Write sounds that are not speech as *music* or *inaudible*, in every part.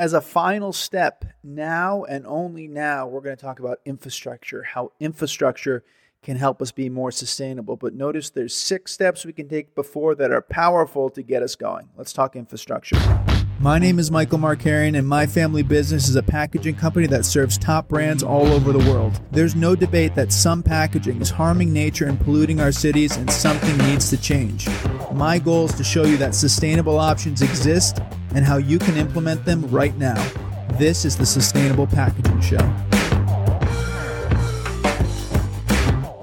as a final step, now and only now, we're going to talk about infrastructure, how infrastructure can help us be more sustainable. But notice there's six steps we can take before that are powerful to get us going. Let's talk infrastructure. My name is Michael Markarian, and my family business is a packaging company that serves top brands all over the world. There's no debate that some packaging is harming nature and polluting our cities, and something needs to change. My goal is to show you that sustainable options exist and how you can implement them right now. This is the Sustainable Packaging Show.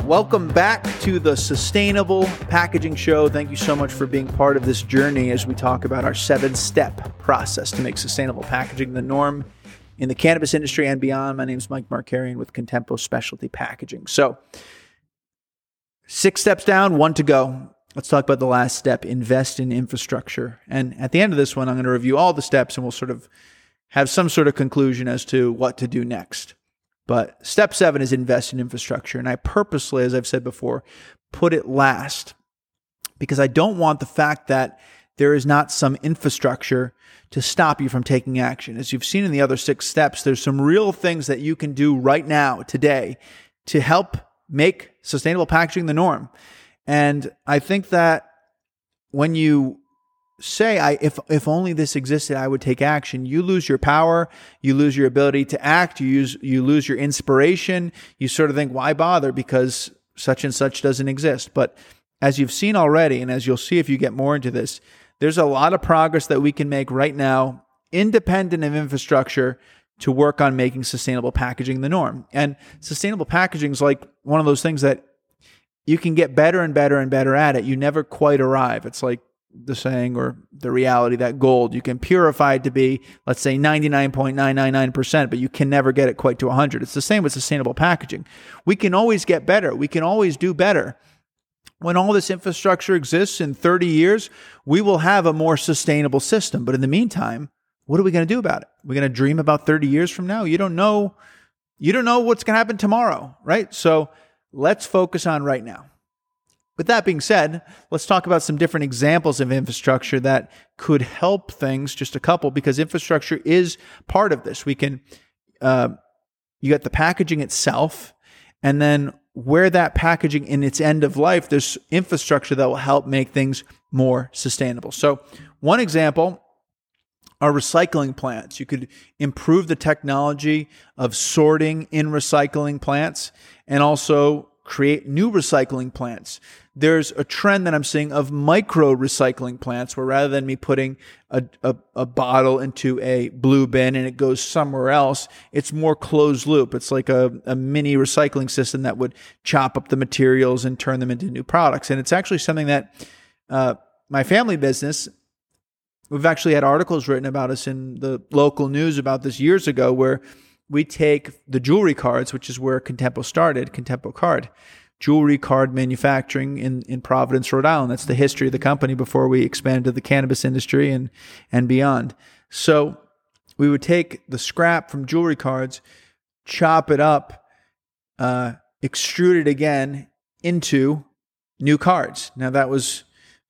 Welcome back to the Sustainable Packaging Show. Thank you so much for being part of this journey as we talk about our seven step process to make sustainable packaging the norm in the cannabis industry and beyond. My name is Mike Markarian with Contempo Specialty Packaging. So, six steps down, one to go. Let's talk about the last step invest in infrastructure. And at the end of this one, I'm going to review all the steps and we'll sort of have some sort of conclusion as to what to do next. But step seven is invest in infrastructure. And I purposely, as I've said before, put it last because I don't want the fact that there is not some infrastructure to stop you from taking action. As you've seen in the other six steps, there's some real things that you can do right now, today, to help make sustainable packaging the norm. And I think that when you say I if if only this existed I would take action you lose your power you lose your ability to act you use you lose your inspiration you sort of think why bother? Because such and such doesn't exist. But as you've seen already and as you'll see if you get more into this there's a lot of progress that we can make right now independent of infrastructure to work on making sustainable packaging the norm. And sustainable packaging is like one of those things that you can get better and better and better at it. You never quite arrive. It's like the saying or the reality that gold you can purify it to be let's say 99.999% but you can never get it quite to 100 it's the same with sustainable packaging. We can always get better. We can always do better. When all this infrastructure exists in 30 years we will have a more sustainable system. But in the meantime what are we going to do about it? We're going to dream about 30 years from now? You don't know. You don't know what's going to happen tomorrow right? So let's focus on right now with that being said, let's talk about some different examples of infrastructure that could help things, just a couple, because infrastructure is part of this. We can, uh, you got the packaging itself, and then where that packaging in its end of life, there's infrastructure that will help make things more sustainable. So, one example are recycling plants. You could improve the technology of sorting in recycling plants and also create new recycling plants there's a trend that I'm seeing of micro recycling plants where rather than me putting a, a, a, bottle into a blue bin and it goes somewhere else, it's more closed loop. It's like a, a mini recycling system that would chop up the materials and turn them into new products. And it's actually something that uh, my family business, we've actually had articles written about us in the local news about this years ago where we take the jewelry cards, which is where Contempo started, Contempo Card jewelry card manufacturing in, in Providence, Rhode Island. That's the history of the company before we expanded to the cannabis industry and, and beyond. So we would take the scrap from jewelry cards, chop it up, uh, extrude it again into new cards. Now that was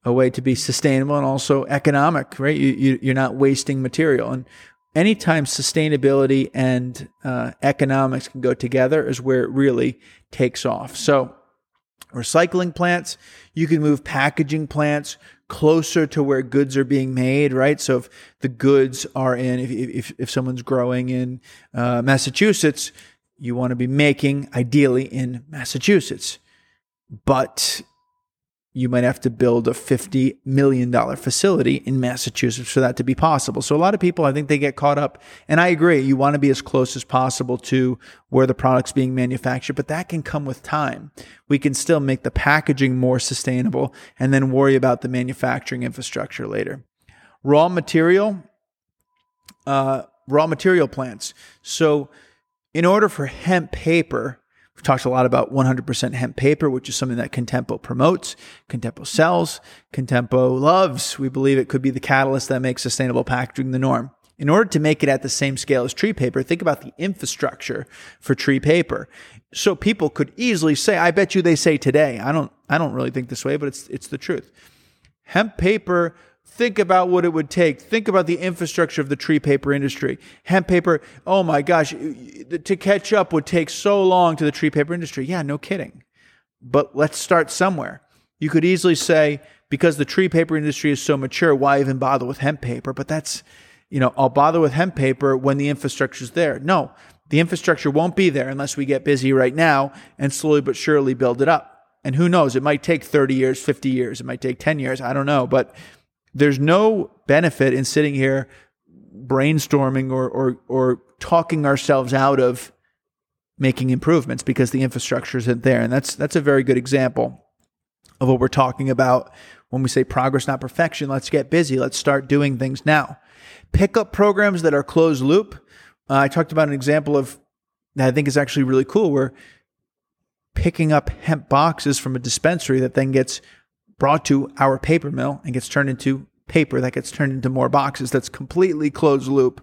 a way to be sustainable and also economic, right? You, you, you're not wasting material. And anytime sustainability and uh, economics can go together is where it really takes off. So recycling plants, you can move packaging plants closer to where goods are being made, right? So if the goods are in, if, if, if someone's growing in uh, Massachusetts, you want to be making ideally in Massachusetts. But you might have to build a $50 million facility in Massachusetts for that to be possible. So a lot of people, I think they get caught up. And I agree, you want to be as close as possible to where the product's being manufactured, but that can come with time. We can still make the packaging more sustainable and then worry about the manufacturing infrastructure later. Raw material, uh, raw material plants. So in order for hemp paper talked a lot about 100% hemp paper, which is something that Contempo promotes, Contempo sells, Contempo loves. We believe it could be the catalyst that makes sustainable packaging the norm. In order to make it at the same scale as tree paper, think about the infrastructure for tree paper. So people could easily say, I bet you they say today. I don't I don't really think this way, but it's it's the truth. Hemp paper Think about what it would take. Think about the infrastructure of the tree paper industry. Hemp paper, oh my gosh, to catch up would take so long to the tree paper industry. Yeah, no kidding. But let's start somewhere. You could easily say, because the tree paper industry is so mature, why even bother with hemp paper? But that's, you know, I'll bother with hemp paper when the infrastructure's there. No, the infrastructure won't be there unless we get busy right now and slowly but surely build it up. And who knows, it might take 30 years, 50 years, it might take 10 years, I don't know. But there's no benefit in sitting here brainstorming or, or, or talking ourselves out of making improvements because the infrastructure isn't there. And that's, that's a very good example of what we're talking about when we say progress, not perfection. Let's get busy. Let's start doing things now. Pick up programs that are closed loop. Uh, I talked about an example of that I think is actually really cool where picking up hemp boxes from a dispensary that then gets brought to our paper mill and gets turned into paper that gets turned into more boxes. That's completely closed loop.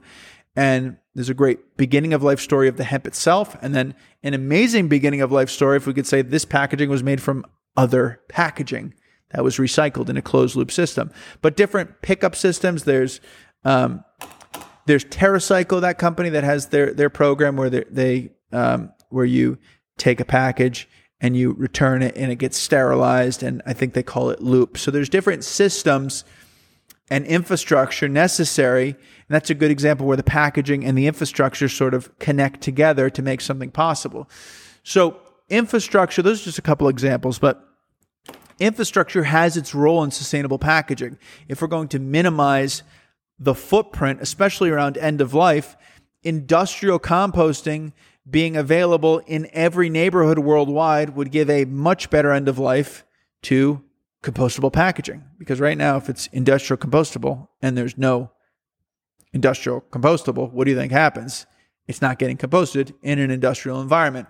And there's a great beginning of life story of the hemp itself, and then an amazing beginning of life story if we could say this packaging was made from other packaging that was recycled in a closed loop system. But different pickup systems. There's um, there's TerraCycle, that company that has their their program where they, um, where you take a package and you return it and it gets sterilized and I think they call it loop. So there's different systems and infrastructure necessary. And that's a good example where the packaging and the infrastructure sort of connect together to make something possible. So infrastructure, those are just a couple examples, but infrastructure has its role in sustainable packaging. If we're going to minimize the footprint, especially around end of life, industrial composting being available in every neighborhood worldwide would give a much better end of life to compostable packaging. Because right now, if it's industrial compostable and there's no industrial compostable, what do you think happens? It's not getting composted in an industrial environment.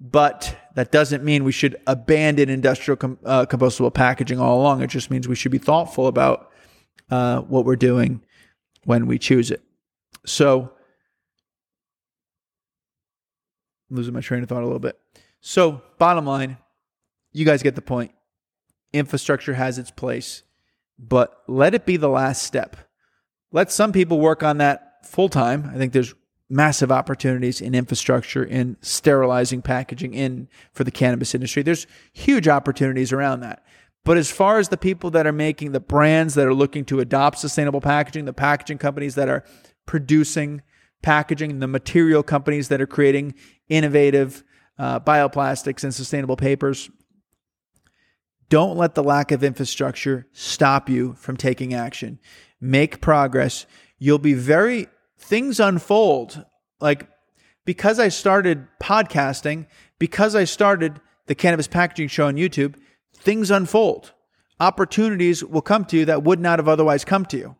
But that doesn't mean we should abandon industrial com- uh, compostable packaging all along. It just means we should be thoughtful about uh, what we're doing when we choose it. So, losing my train of thought a little bit. So, bottom line, you guys get the point. Infrastructure has its place, but let it be the last step. Let some people work on that full time. I think there's massive opportunities in infrastructure, in sterilizing packaging, in for the cannabis industry. There's huge opportunities around that. But as far as the people that are making the brands that are looking to adopt sustainable packaging, the packaging companies that are producing packaging, the material companies that are creating innovative uh, bioplastics and sustainable papers. Don't let the lack of infrastructure stop you from taking action. Make progress. You'll be very, things unfold. Like, because I started podcasting, because I started the Cannabis Packaging Show on YouTube, things unfold. Opportunities will come to you that would not have otherwise come to you.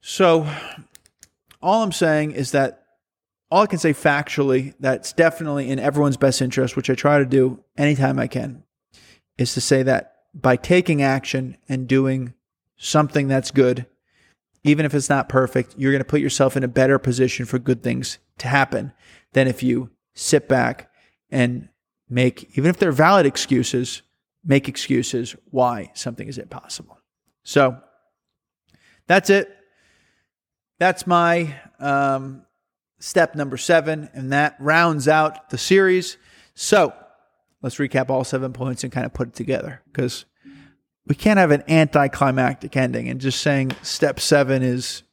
So, all I'm saying is that all I can say factually that's definitely in everyone's best interest, which I try to do anytime I can, is to say that by taking action and doing something that's good, even if it's not perfect, you're going to put yourself in a better position for good things to happen than if you sit back and make, even if they're valid excuses, make excuses why something is impossible. So that's it. That's my um, step number seven, and that rounds out the series. So let's recap all seven points and kind of put it together because we can't have an anticlimactic ending and just saying step seven is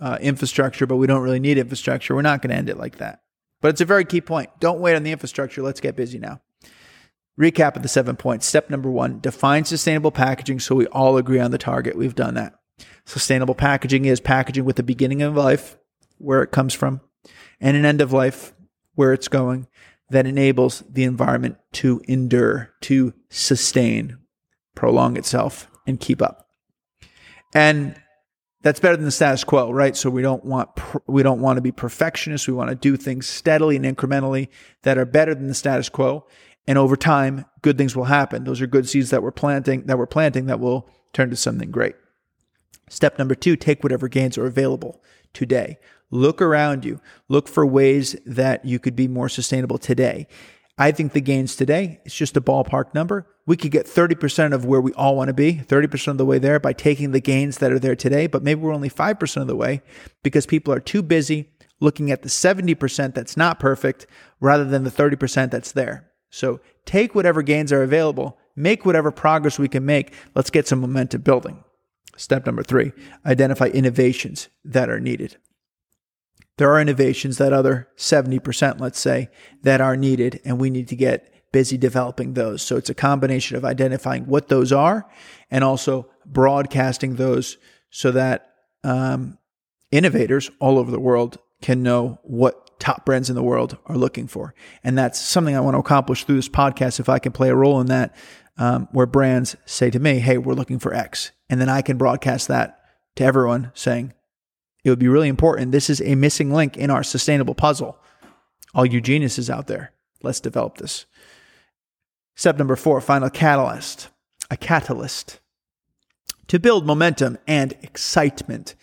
uh, infrastructure, but we don't really need infrastructure. We're not going to end it like that. But it's a very key point. Don't wait on the infrastructure. Let's get busy now. Recap of the seven points. Step number one define sustainable packaging so we all agree on the target. We've done that. Sustainable packaging is packaging with the beginning of life, where it comes from, and an end of life, where it's going, that enables the environment to endure, to sustain, prolong itself, and keep up. And that's better than the status quo, right? So we don't want we don't want to be perfectionists. We want to do things steadily and incrementally that are better than the status quo. And over time, good things will happen. Those are good seeds that we're planting that we're planting that will turn to something great. Step number two, take whatever gains are available today. Look around you. Look for ways that you could be more sustainable today. I think the gains today, it's just a ballpark number, we could get 30% of where we all want to be, 30% of the way there by taking the gains that are there today, but maybe we're only 5% of the way because people are too busy looking at the 70% that's not perfect rather than the 30% that's there. So take whatever gains are available, make whatever progress we can make. Let's get some momentum building. Step number three identify innovations that are needed. There are innovations that other 70%, let's say, that are needed, and we need to get busy developing those. So it's a combination of identifying what those are and also broadcasting those so that um, innovators all over the world can know what top brands in the world are looking for. And that's something I want to accomplish through this podcast. If I can play a role in that, um, where brands say to me, Hey, we're looking for X. And then I can broadcast that to everyone saying, It would be really important. This is a missing link in our sustainable puzzle. All you geniuses out there, let's develop this. Step number four, final catalyst, a catalyst to build momentum and excitement.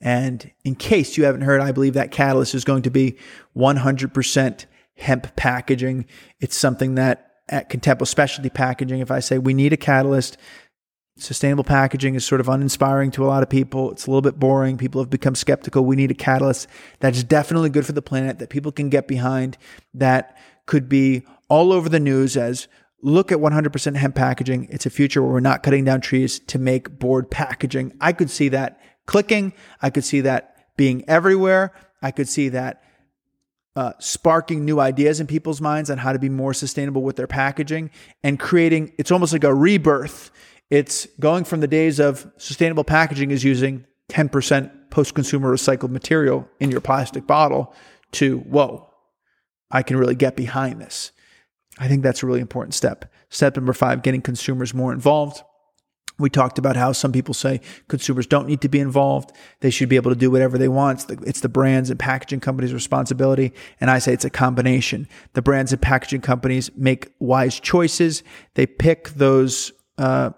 And in case you haven't heard, I believe that catalyst is going to be 100% hemp packaging. It's something that at Contempo Specialty Packaging, if I say we need a catalyst, sustainable packaging is sort of uninspiring to a lot of people. It's a little bit boring. People have become skeptical. We need a catalyst that's definitely good for the planet, that people can get behind, that could be all over the news as look at 100% hemp packaging. It's a future where we're not cutting down trees to make board packaging. I could see that clicking. I could see that being everywhere. I could see that uh, sparking new ideas in people's minds on how to be more sustainable with their packaging and creating, it's almost like a rebirth. It's going from the days of sustainable packaging is using 10% post consumer recycled material in your plastic bottle to, whoa, I can really get behind this. I think that's a really important step. Step number five, getting consumers more involved. We talked about how some people say consumers don't need to be involved. They should be able to do whatever they want. It's the, it's the, brands and packaging companies' responsibility. And I say it's a combination. The brands and packaging companies make wise choices. They pick those uh,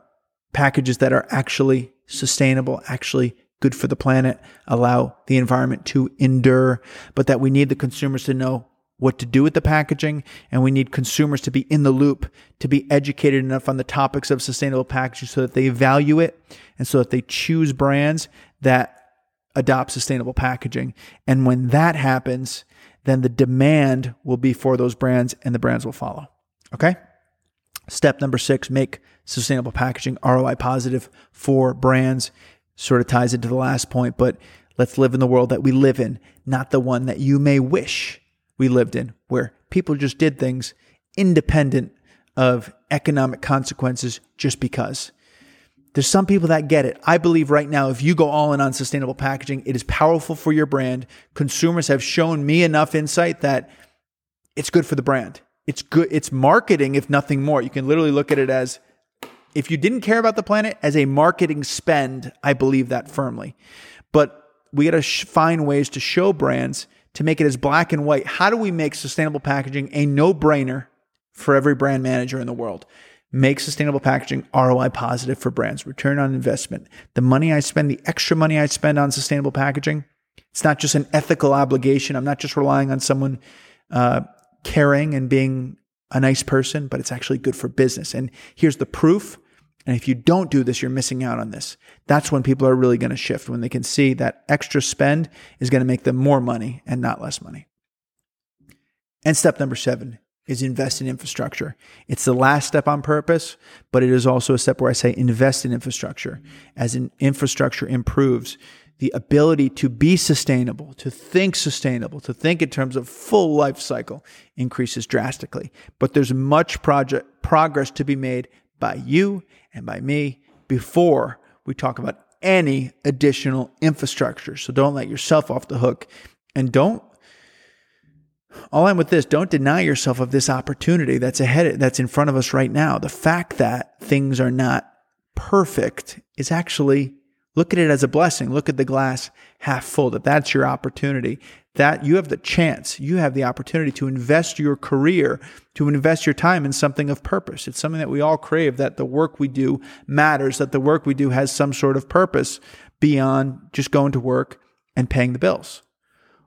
packages that are actually sustainable, actually good for the planet, allow the environment to endure, but that we need the consumers to know what to do with the packaging, and we need consumers to be in the loop, to be educated enough on the topics of sustainable packaging so that they value it and so that they choose brands that adopt sustainable packaging. And when that happens, then the demand will be for those brands and the brands will follow. Okay? Step number six make sustainable packaging ROI positive for brands. Sort of ties into the last point, but let's live in the world that we live in, not the one that you may wish we lived in, where people just did things independent of economic consequences just because. There's some people that get it. I believe right now, if you go all in on sustainable packaging, it is powerful for your brand. Consumers have shown me enough insight that it's good for the brand. It's good. It's marketing, if nothing more. You can literally look at it as if you didn't care about the planet as a marketing spend, I believe that firmly. But we got to sh- find ways to show brands to make it as black and white. How do we make sustainable packaging a no brainer for every brand manager in the world? Make sustainable packaging ROI positive for brands, return on investment. The money I spend, the extra money I spend on sustainable packaging, it's not just an ethical obligation. I'm not just relying on someone uh, caring and being a nice person, but it's actually good for business. And here's the proof and if you don't do this, you're missing out on this. That's when people are really going to shift, when they can see that extra spend is going to make them more money and not less money. And step number seven is invest in infrastructure. It's the last step on purpose, but it is also a step where I say invest in infrastructure. As in infrastructure improves, the ability to be sustainable, to think sustainable, to think in terms of full life cycle increases drastically. But there's much project progress to be made by you and by me before we talk about any additional infrastructure. So don't let yourself off the hook and don't all I'm with this, don't deny yourself of this opportunity that's ahead that's in front of us right now. The fact that things are not perfect is actually look at it as a blessing. Look at the glass half full that that's your opportunity that you have the chance, you have the opportunity to invest your career, to invest your time in something of purpose. It's something that we all crave that the work we do matters, that the work we do has some sort of purpose beyond just going to work and paying the bills.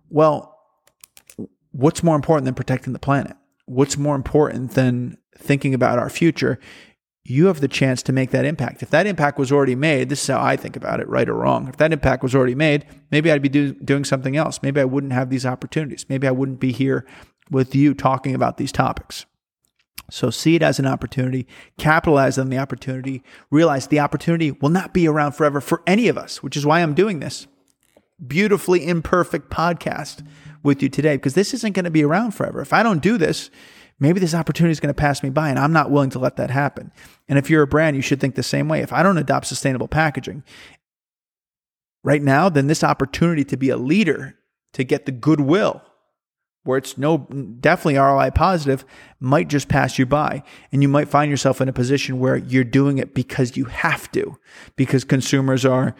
Well, what's more important than protecting the planet? What's more important than thinking about our future? You have the chance to make that impact. If that impact was already made, this is how I think about it, right or wrong. If that impact was already made, maybe I'd be do, doing something else. Maybe I wouldn't have these opportunities. Maybe I wouldn't be here with you talking about these topics. So see it as an opportunity, capitalize on the opportunity, realize the opportunity will not be around forever for any of us, which is why I'm doing this beautifully imperfect podcast with you today because this isn't going to be around forever. If I don't do this, maybe this opportunity is going to pass me by and I'm not willing to let that happen. And if you're a brand, you should think the same way. If I don't adopt sustainable packaging right now, then this opportunity to be a leader, to get the goodwill, where it's no definitely ROI positive, might just pass you by. And you might find yourself in a position where you're doing it because you have to, because consumers are,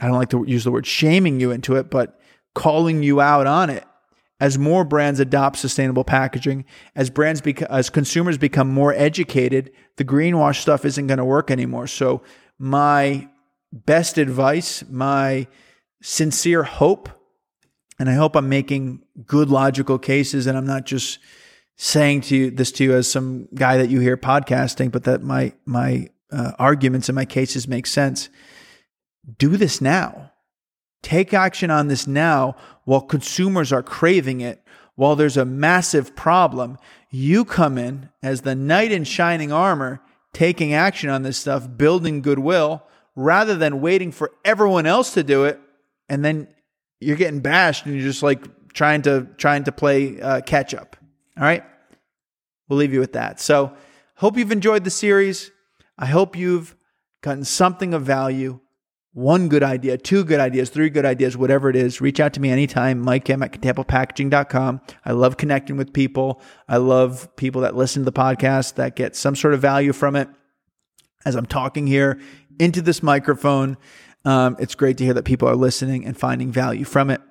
I don't like to use the word shaming you into it, but calling you out on it as more brands adopt sustainable packaging, as brands as consumers become more educated, the greenwash stuff isn't going to work anymore. So my best advice, my sincere hope, and I hope I'm making good logical cases and I'm not just saying to you this to you as some guy that you hear podcasting, but that my my uh, arguments and my cases make sense. Do this now. Take action on this now while consumers are craving it, while there's a massive problem. You come in as the knight in shining armor, taking action on this stuff, building goodwill, rather than waiting for everyone else to do it. And then you're getting bashed and you're just like trying to trying to play uh, catch up. All right, we'll leave you with that. So, hope you've enjoyed the series. I hope you've gotten something of value one good idea, two good ideas, three good ideas, whatever it is, reach out to me anytime, Mike M at contempopackaging.com. I love connecting with people. I love people that listen to the podcast that get some sort of value from it. As I'm talking here into this microphone, um, it's great to hear that people are listening and finding value from it.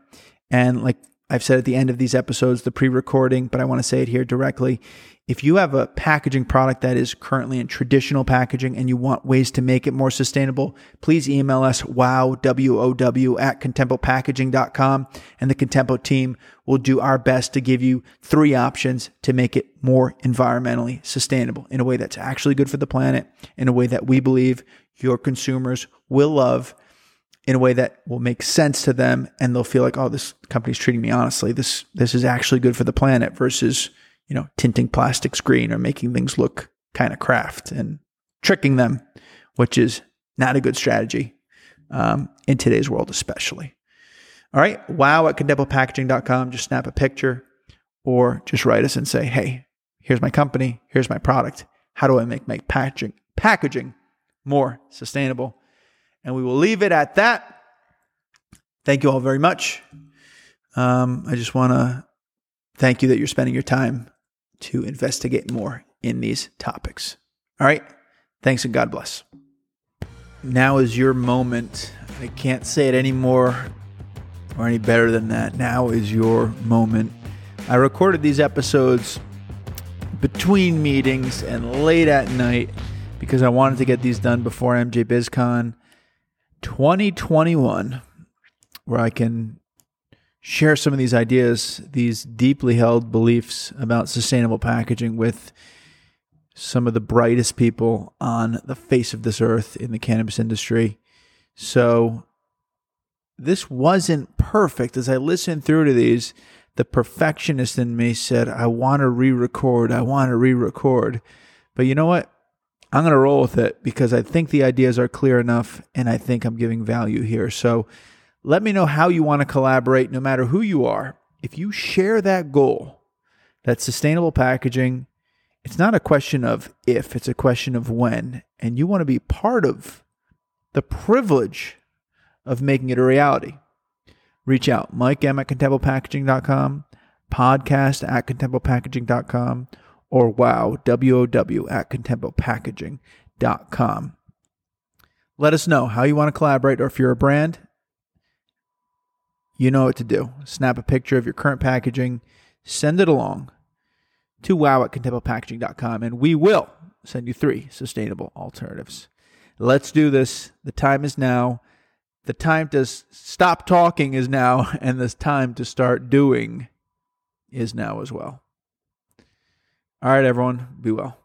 And like I've said at the end of these episodes, the pre recording, but I want to say it here directly. If you have a packaging product that is currently in traditional packaging and you want ways to make it more sustainable, please email us wow, W-O-W at contempopackaging.com and the Contempo team will do our best to give you three options to make it more environmentally sustainable in a way that's actually good for the planet, in a way that we believe your consumers will love in a way that will make sense to them and they'll feel like, oh, this company's treating me honestly. This this is actually good for the planet versus, you know, tinting plastics green or making things look kind of craft and tricking them, which is not a good strategy um, in today's world, especially. All right, wow at contempopackaging.com. Just snap a picture or just write us and say, hey, here's my company, here's my product. How do I make my packaging packaging more sustainable? And we will leave it at that. Thank you all very much. Um, I just want to thank you that you're spending your time to investigate more in these topics. All right. Thanks and God bless. Now is your moment. I can't say it any more or any better than that. Now is your moment. I recorded these episodes between meetings and late at night because I wanted to get these done before MJ BizCon. 2021, where I can share some of these ideas, these deeply held beliefs about sustainable packaging with some of the brightest people on the face of this earth in the cannabis industry. So, this wasn't perfect. As I listened through to these, the perfectionist in me said, I want to re record. I want to re record. But you know what? I'm going to roll with it because I think the ideas are clear enough and I think I'm giving value here. So let me know how you want to collaborate, no matter who you are. If you share that goal, that sustainable packaging, it's not a question of if, it's a question of when. And you want to be part of the privilege of making it a reality. Reach out, Mike M at contempopackaging.com, podcast at contempopackaging.com, or wow, W-O-W at contempopackaging.com. Let us know how you want to collaborate, or if you're a brand, you know what to do. Snap a picture of your current packaging, send it along to wow at contempopackaging.com, and we will send you three sustainable alternatives. Let's do this. The time is now. The time to stop talking is now, *laughs* and the time to start doing is now as well. All right, everyone, be well.